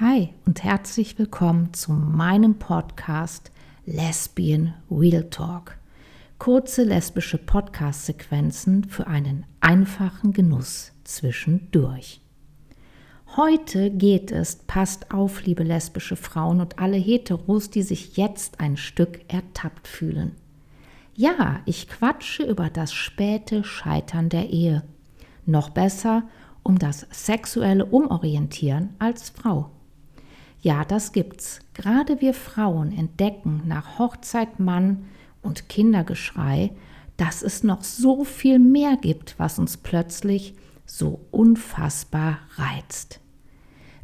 Hi und herzlich willkommen zu meinem Podcast Lesbian Real Talk. Kurze lesbische Podcast-Sequenzen für einen einfachen Genuss zwischendurch. Heute geht es, passt auf, liebe lesbische Frauen und alle Heteros, die sich jetzt ein Stück ertappt fühlen. Ja, ich quatsche über das späte Scheitern der Ehe. Noch besser, um das sexuelle Umorientieren als Frau. Ja, das gibt's. Gerade wir Frauen entdecken nach Hochzeit, Mann und Kindergeschrei, dass es noch so viel mehr gibt, was uns plötzlich so unfassbar reizt.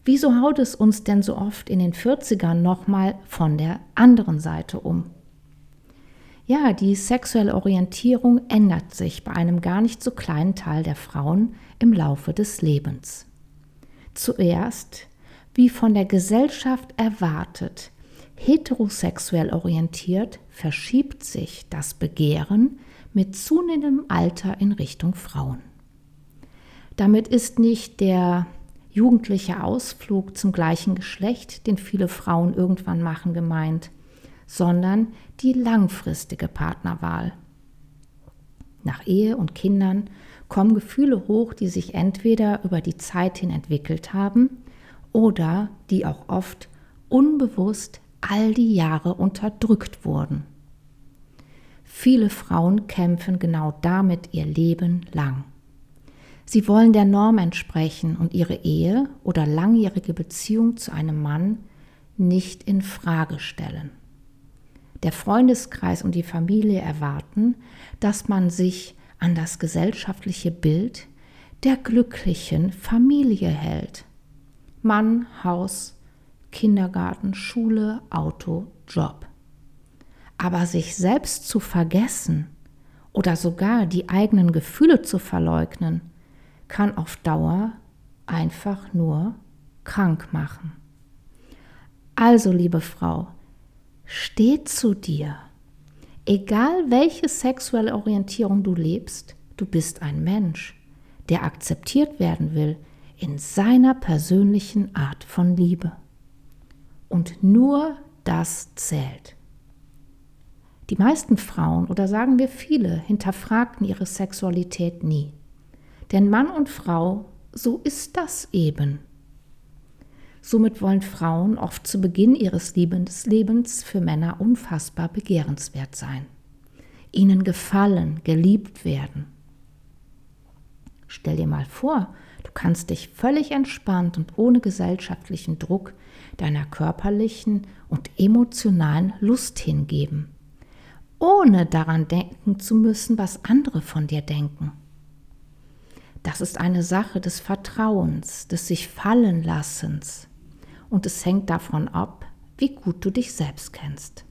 Wieso haut es uns denn so oft in den 40ern nochmal von der anderen Seite um? Ja, die sexuelle Orientierung ändert sich bei einem gar nicht so kleinen Teil der Frauen im Laufe des Lebens. Zuerst wie von der Gesellschaft erwartet, heterosexuell orientiert, verschiebt sich das Begehren mit zunehmendem Alter in Richtung Frauen. Damit ist nicht der jugendliche Ausflug zum gleichen Geschlecht, den viele Frauen irgendwann machen, gemeint, sondern die langfristige Partnerwahl. Nach Ehe und Kindern kommen Gefühle hoch, die sich entweder über die Zeit hin entwickelt haben oder die auch oft unbewusst all die Jahre unterdrückt wurden. Viele Frauen kämpfen genau damit ihr Leben lang. Sie wollen der Norm entsprechen und ihre Ehe oder langjährige Beziehung zu einem Mann nicht in Frage stellen. Der Freundeskreis und die Familie erwarten, dass man sich an das gesellschaftliche Bild der glücklichen Familie hält Mann, Haus, Kindergarten, Schule, Auto, Job. Aber sich selbst zu vergessen oder sogar die eigenen Gefühle zu verleugnen, kann auf Dauer einfach nur krank machen. Also, liebe Frau, steh zu dir. Egal welche sexuelle Orientierung du lebst, du bist ein Mensch, der akzeptiert werden will, in seiner persönlichen Art von Liebe. Und nur das zählt. Die meisten Frauen oder sagen wir viele hinterfragten ihre Sexualität nie. Denn Mann und Frau, so ist das eben. Somit wollen Frauen oft zu Beginn ihres Lebens für Männer unfassbar begehrenswert sein, ihnen gefallen, geliebt werden. Stell dir mal vor, Du kannst dich völlig entspannt und ohne gesellschaftlichen Druck deiner körperlichen und emotionalen Lust hingeben, ohne daran denken zu müssen, was andere von dir denken. Das ist eine Sache des Vertrauens, des sich fallen lassens und es hängt davon ab, wie gut du dich selbst kennst.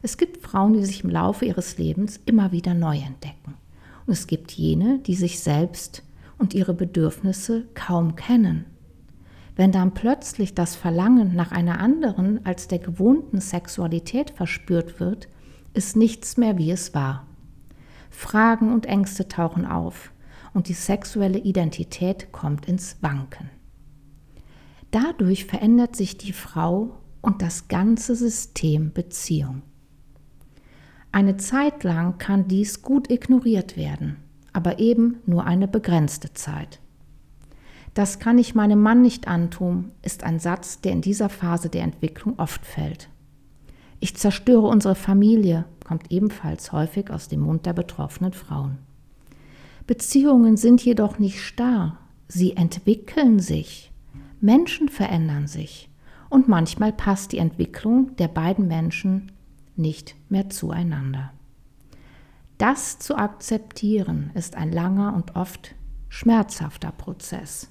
Es gibt Frauen, die sich im Laufe ihres Lebens immer wieder neu entdecken. Und es gibt jene, die sich selbst und ihre Bedürfnisse kaum kennen. Wenn dann plötzlich das Verlangen nach einer anderen als der gewohnten Sexualität verspürt wird, ist nichts mehr wie es war. Fragen und Ängste tauchen auf und die sexuelle Identität kommt ins Wanken. Dadurch verändert sich die Frau und das ganze System Beziehung. Eine Zeit lang kann dies gut ignoriert werden aber eben nur eine begrenzte Zeit. Das kann ich meinem Mann nicht antun, ist ein Satz, der in dieser Phase der Entwicklung oft fällt. Ich zerstöre unsere Familie, kommt ebenfalls häufig aus dem Mund der betroffenen Frauen. Beziehungen sind jedoch nicht starr, sie entwickeln sich. Menschen verändern sich und manchmal passt die Entwicklung der beiden Menschen nicht mehr zueinander. Das zu akzeptieren ist ein langer und oft schmerzhafter Prozess.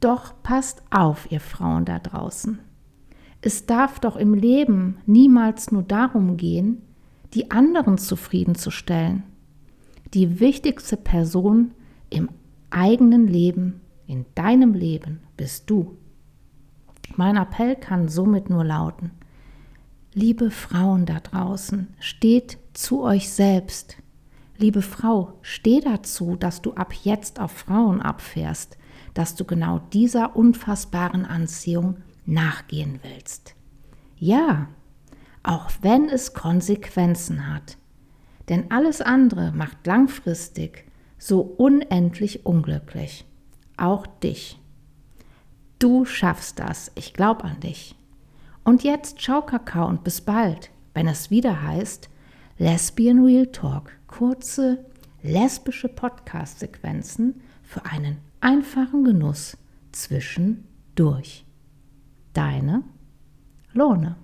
Doch passt auf, ihr Frauen da draußen. Es darf doch im Leben niemals nur darum gehen, die anderen zufriedenzustellen. Die wichtigste Person im eigenen Leben, in deinem Leben, bist du. Mein Appell kann somit nur lauten, liebe Frauen da draußen, steht zu euch selbst. Liebe Frau, steh dazu, dass du ab jetzt auf Frauen abfährst, dass du genau dieser unfassbaren Anziehung nachgehen willst. Ja, auch wenn es Konsequenzen hat. Denn alles andere macht langfristig so unendlich unglücklich. Auch dich. Du schaffst das. Ich glaube an dich. Und jetzt ciao Kakao und bis bald, wenn es wieder heißt Lesbian Real Talk. Kurze lesbische Podcast-Sequenzen für einen einfachen Genuss zwischendurch. Deine Lohne.